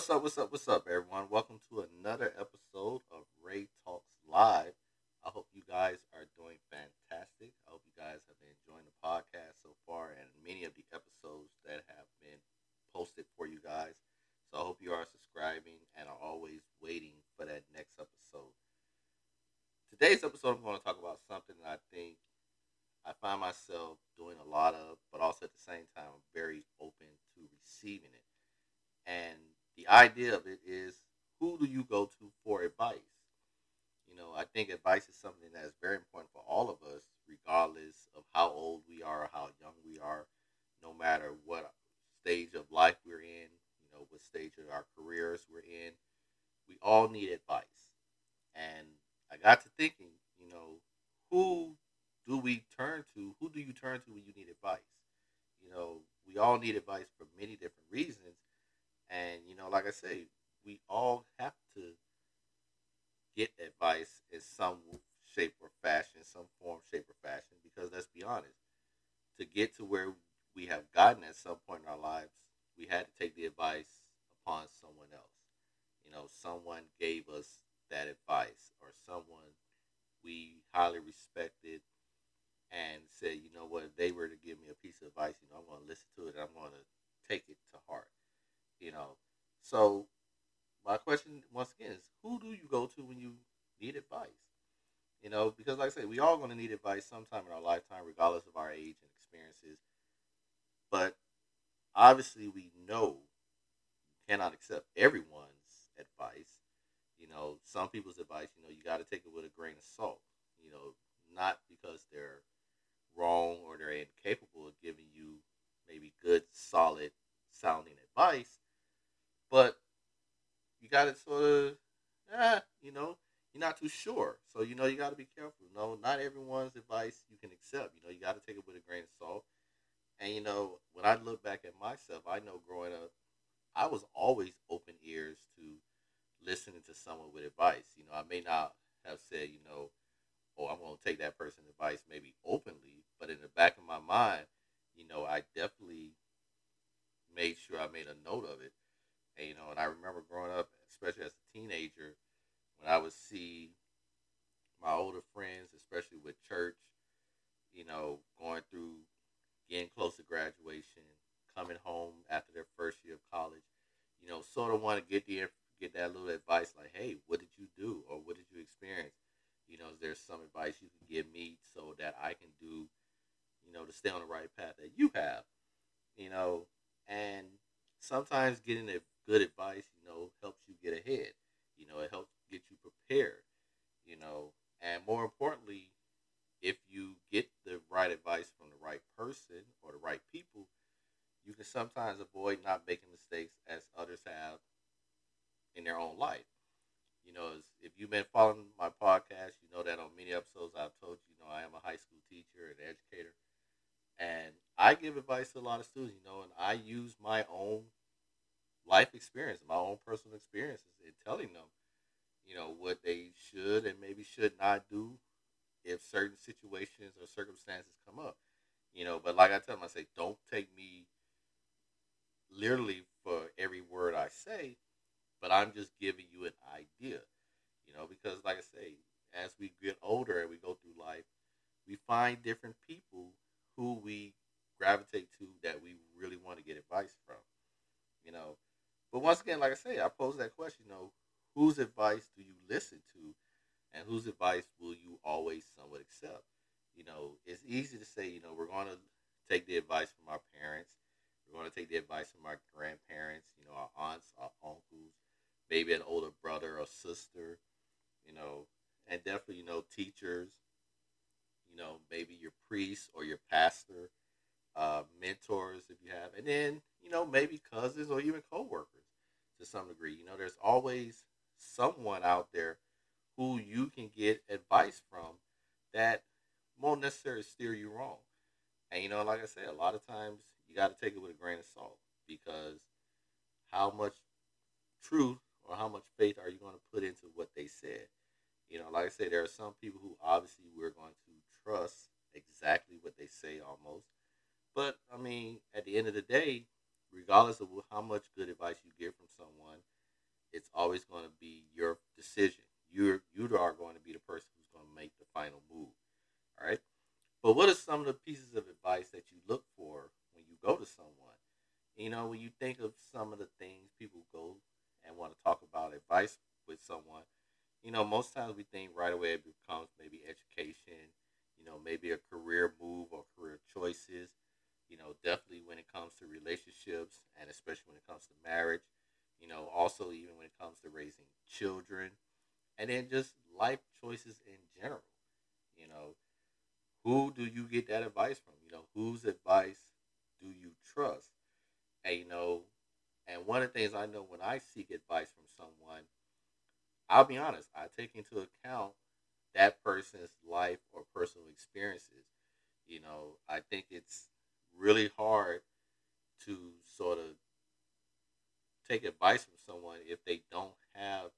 What's up? What's up? What's up, everyone? Welcome to another episode of Ray Talks Live. I hope you guys are doing fantastic. I hope you guys have been enjoying the podcast so far and many of the episodes that have been posted for you guys. So I hope you are subscribing and are always waiting for that next episode. Today's episode, I'm going to talk about something that I think I find myself doing a lot of, but also at the same time, I'm very open to receiving it. The idea of it is who do you go to for advice? You know, I think advice is something that is very important for all of us, regardless of how old we are or how young we are, no matter what stage of life we're in, you know, what stage of our careers we're in. We all need advice. And I got to thinking, you know, who do we turn to? Who do you turn to when you need advice? You know, we all need advice for many different reasons. And, you know, like I say, we all have to get advice in some shape or fashion, some form, shape, or fashion, because let's be honest, to get to where we have gotten at some point in our lives, we had to take the advice upon someone else. You know, someone gave us that advice, or someone we highly respected and said, you know what, if they were to give me a piece of advice, you know, I'm going to listen to it and I'm going to take it to heart. You know, so my question once again is, who do you go to when you need advice? You know, because like I say, we all going to need advice sometime in our lifetime, regardless of our age and experiences. But obviously, we know you cannot accept everyone's advice. You know, some people's advice, you know, you got to take it with a grain of salt. You know, not because they're wrong or they're incapable of giving you maybe good, solid sounding advice, but you got to sort of, eh, you know, you're not too sure. So, you know, you got to be careful. No, not everyone's advice you can accept. You know, you got to take it with a grain of salt. And, you know, when I look back at myself, I know growing up, I was always open ears to listening to someone with advice. You know, I may not have said, you know, oh, I'm going to take that person's advice maybe openly, but in the back of my mind, you know, I definitely made sure I made a note of it. And, you know, and I remember growing up, especially as a teenager, when I would see my older friends, especially with church, you know, going through getting close to graduation, coming home after their first year of college, you know, sort of want to get the get that little advice like, hey, what did you do or what did you experience? You know, is there some advice you can give me so that I can do, you know, to stay on the right path that you have? You know, and sometimes getting a good advice, you know, helps you get ahead. You know, it helps get you prepared. You know, and more importantly, if you get the right advice from the right person or the right people, you can sometimes avoid not making mistakes as others have in their own life. You know, if you've been following my podcast, you know that on many episodes I've told you, you know, I am a high school teacher and educator. And I give advice to a lot of students, you know, and I use my own life experience, my own personal experiences in telling them, you know, what they should and maybe should not do if certain situations or circumstances come up. You know, but like I tell them, I say, don't take me literally for every word I say, but I'm just giving you an idea, you know, because like I say, as we get older and we go through life, we find different people who we gravitate to that we really want to get advice from, you know. But once again, like I say, I pose that question, you know, whose advice do you listen to and whose advice will you always somewhat accept? You know, it's easy to say, you know, we're going to take the advice from our parents. We're going to take the advice from our grandparents, you know, our aunts, our uncles, maybe an older brother or sister, you know, and definitely, you know, teachers, you know, maybe your priest or your pastor, uh, mentors if you have, and then, you know, maybe cousins or even coworkers to some degree. You know, there's always someone out there who you can get advice from that won't necessarily steer you wrong. And you know, like I said, a lot of times you got to take it with a grain of salt because how much truth or how much faith are you going to put into what they said? You know, like I said, there are some people who obviously we're going to trust exactly what they say almost. But I mean, at the end of the day, regardless of how much good advice you get from someone, it's always going to be your decision. You're you are going to be the person who's going to make the final move. All right. But what are some of the pieces of advice that you look for when you go to someone? You know, when you think of some of the things people go and want to talk about advice with someone, you know, most times we think right away it becomes maybe education, you know, maybe a career move or career choices. You know, definitely when it comes to relationships and especially when it comes to marriage. You know, also even when it comes to raising children, and then just life choices in general. You know, who do you get that advice from? You know, whose advice do you trust? And you know, and one of the things I know when I seek advice from someone, I'll be honest, I take into account that person's life or personal experiences. You know, I think it's really hard to sort of take advice from someone if they don't have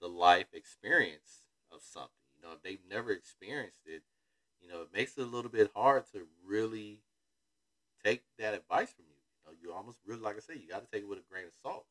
the life experience of something. You know, if they've never experienced it, you know, it makes it a little bit hard to really take that advice from you. You know, you almost really, like I said, you got to take it with a grain of salt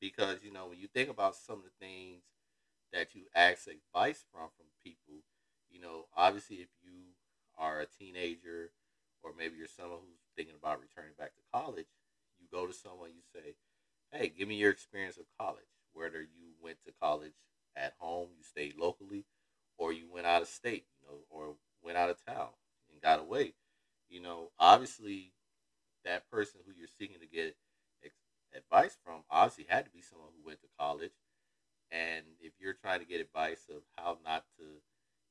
because you know when you think about some of the things that you ask advice from from people, you know, obviously if you are a teenager or maybe you're someone who's thinking about returning back to college, you go to someone you say, "Hey, give me your experience of college." Whether you went to college at home, you stayed locally, or you went out of state, you know, or went out of town and got away. You know, obviously, that person who you're seeking to get advice from obviously had to be someone who went to college. And if you're trying to get advice of how not to,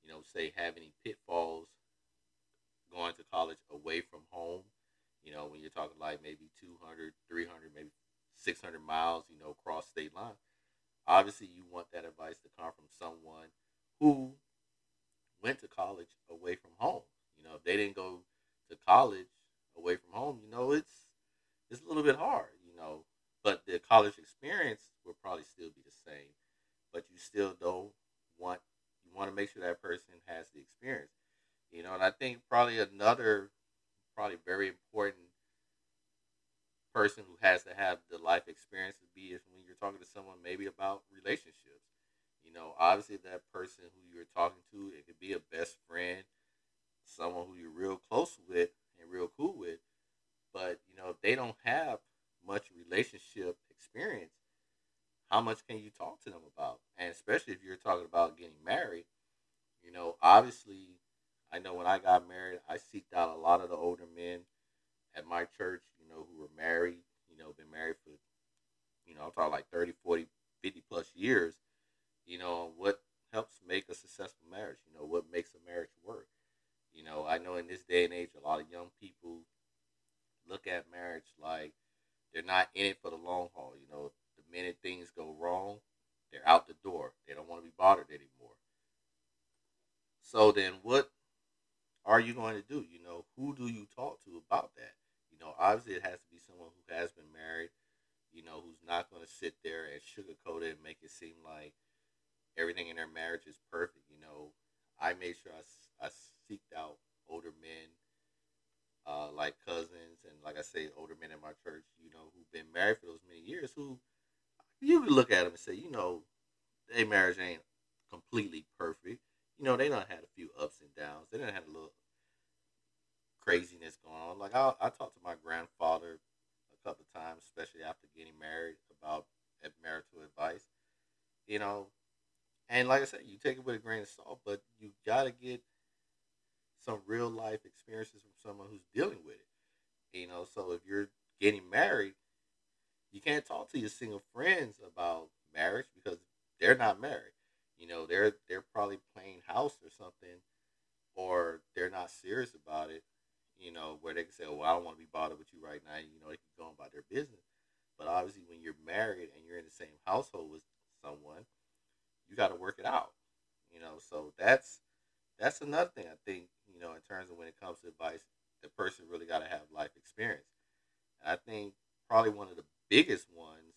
you know, say have any pitfalls going to college away from home, you know, when you're talking like maybe 200, 300, maybe 600 miles, you know, cross state line, obviously you want that advice to come from someone who went to college away from home. You know, if they didn't go to college away from home, you know, it's it's a little bit hard, you know. But the college experience will probably still be the same. But you still don't want you want to make sure that person has the experience. You know, and I think probably another probably very important person who has to have the life experience to be is when you're talking to someone maybe about relationships. You know, obviously that person who you're talking to, it could be a best friend, someone who you're real close with and real cool with. But, you know, if they don't have much relationship experience, how much can you talk to them about? And especially if you're talking about getting married, you know, obviously, I know when I got married, I seeked out a lot of the older men at my church, know, who were married, you know, been married for, you know, I'm talking like 30, 40, 50 plus years you know, what helps make a successful marriage, you know, what makes a marriage work. You know, I know in this day and age, a lot of young people look at marriage like they're not in it for the long haul. You know, the minute things go wrong, they're out the door. They don't want to be bothered anymore. So then, what are you going to do? You know, who do you talk to about that? Obviously it has to be someone who has been married. You know, who's not going to sit there and sugarcoat it and make it seem like everything in their marriage is perfect. You know, I made sure I, I seeked out older men, uh, like cousins, and like I say, older men in my church, you know, who've been married for those many years, who you can look at them and say, you know, their marriage ain't completely perfect. You know, they don't had a few ups and downs. They didn't have a little craziness going on. Like I, I talked to my grandfather a couple times, especially after getting married, about marital advice. You know, and like I said, you take it with a grain of salt, but you got to get some real life experiences from someone who's dealing with it. You know, so if you're getting married, you can't talk to your single friends about marriage because they're not married. You know, they're they're probably playing house or something, or they're not serious about it. You know, where they can say, "Oh, well, I don't want to be bothered with you right now." You know, they can go about their business. But obviously, when you're married and you're in the same household with someone, you got to work it out. You know, so that's that's another thing I think. You know, in terms of when it comes to advice, the person really got to have life experience. And I think probably one of the biggest ones,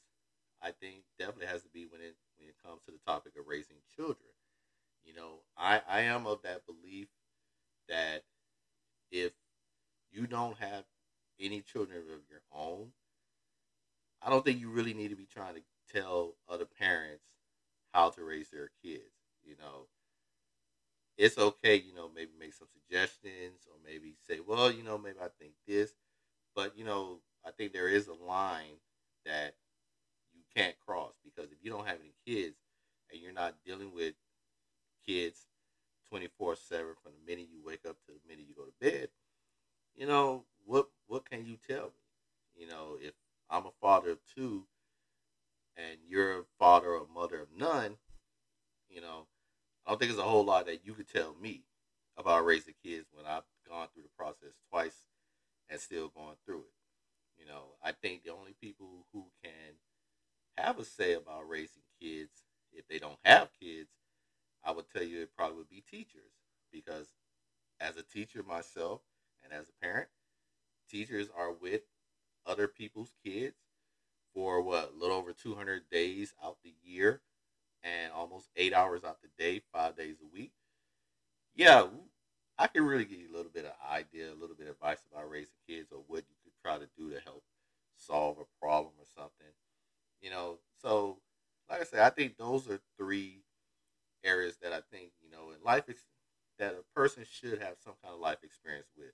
I think, definitely has to be when it when it comes to the topic of raising children. You know, I I am of that belief that if you don't have any children of your own, I don't think you really need to be trying to tell other parents how to raise their kids. You know, it's okay, you know, maybe make some suggestions or maybe say, well, you know, maybe I think this. But, you know, I think there is a line that you can't cross because if you don't have any kids and you're not dealing with kids 24 7 from the minute you wake up to the minute you go to bed, you know, what what can you tell me? You know, if I'm a father of two and you're a father or mother of none, you know, I don't think there's a whole lot that you could tell me about raising kids when I've gone through the process twice and still going through it. You know, I think the only people who can have a say about raising kids, if they don't have kids, I would tell you it probably would be teachers. Because as a teacher myself and as a parent, teachers are with other people's kids for what, a little over 200 days out the year and almost eight hours out the day, five days a week. Yeah, I can really give you a little bit of idea, a little bit of advice about raising kids or what you could try to do to help solve a problem or something. You know, so like I said, I think those are three areas that I think you know in life that a person should have some kind of life experience with.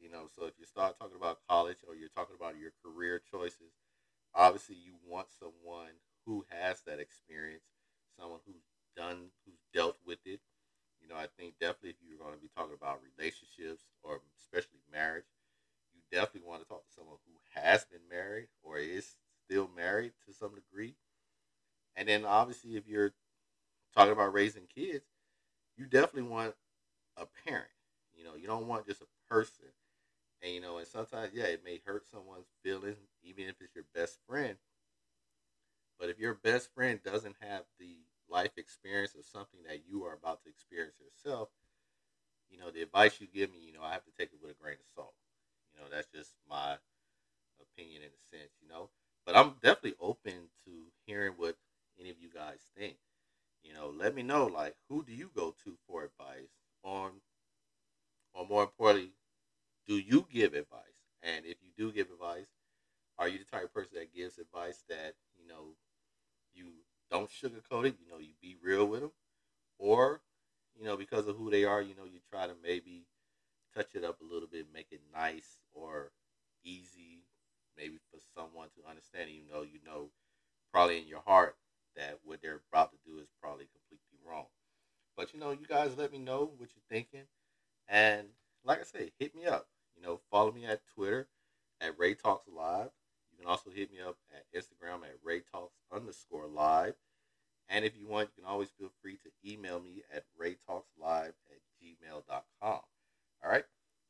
You know, so if you start talking about college or you're talking about your career choices, obviously you want someone who has that experience, someone who's done, who's dealt with it. You know, I think definitely if you're going to be talking about relationships or especially marriage, you definitely want to talk to someone who has been married or is still married to some degree. And then obviously if you're talking about raising kids, you definitely want a parent. You know, you don't want just a person. And you know, and sometimes yeah, it may hurt someone's feelings, even if it's your best friend. But if your best friend doesn't have the life experience of something that you are about to experience yourself, you know, the advice you give me, you know, I have to take it with a grain of salt. You know, that's just my opinion in a sense, you know. But I'm definitely open to hearing what any of you guys think. You know, let me know like who do you go to for advice on or more importantly, do you give advice? And if you do give advice, are you the type of person that gives advice that, you know, you don't sugarcoat it, you know, you be real with them? Or, you know, because of who they are, you know, you try to maybe touch it up a little bit, make it nice or easy, maybe for someone to understand, even though you know probably in your heart that what they're about to do is probably completely wrong. But you know, you guys let me know what you're thinking. And like I say, hit me up. You know, follow me at Twitter at Ray Talks Live. You can also hit me up at Instagram at Ray Talks underscore live. And if you want, you can always feel free to email me at raytalkslive at gmail.com. All right.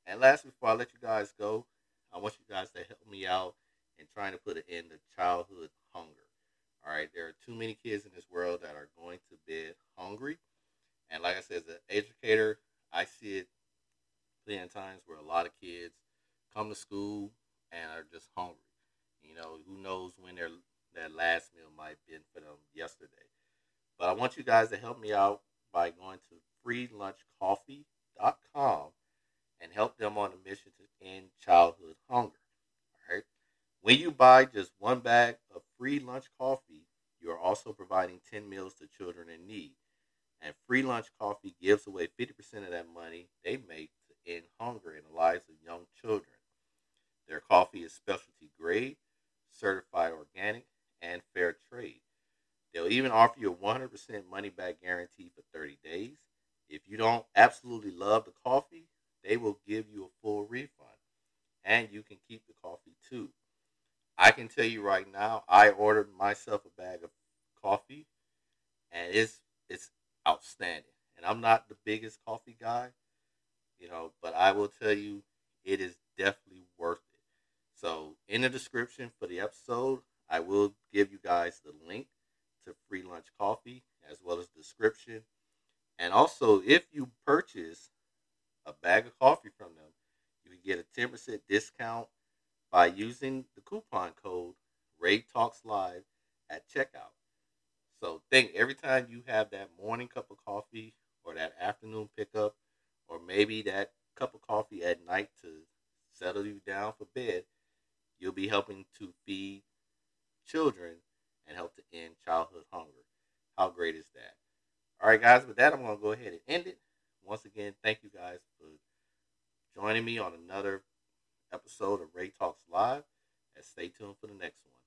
And last, before I let you guys go, I want you guys to help me out in trying to put an end to childhood hunger. All right. There are too many kids in this world that are going to bed hungry. And like I said, as an educator, I see it plenty of times where a lot of kids come to school and are just hungry. You know, who knows when their that last meal might have been for them yesterday. But I want you guys to help me out by going to freelunchcoffee.com and help them on a mission to end childhood hunger. All right. When you buy just one bag of free lunch coffee, you are also providing 10 meals to children in need. And free lunch coffee gives away 50% of that money they make to end hunger in the lives of young children. Their coffee is specialty grade, certified organic, and fair trade. They'll even offer you a 100% money back guarantee for 30 days. If you don't absolutely love the coffee, they will give you a full refund. And you can keep the coffee too. I can tell you right now, I ordered myself a bag of coffee and it's And I'm not the biggest coffee guy, you know, but I will tell you it is definitely worth it. So in the description for the episode, I will give you guys the link to free lunch coffee as well as description. And also if you purchase a bag of coffee from them, you can get a 10% discount by using the coupon code Ray Talks Live at checkout. So think every time you have that morning cup of coffee or that afternoon pickup or maybe that cup of coffee at night to settle you down for bed, you'll be helping to feed children and help to end childhood hunger. How great is that? All right, guys, with that, I'm going to go ahead and end it. Once again, thank you guys for joining me on another episode of Ray Talks Live. And stay tuned for the next one.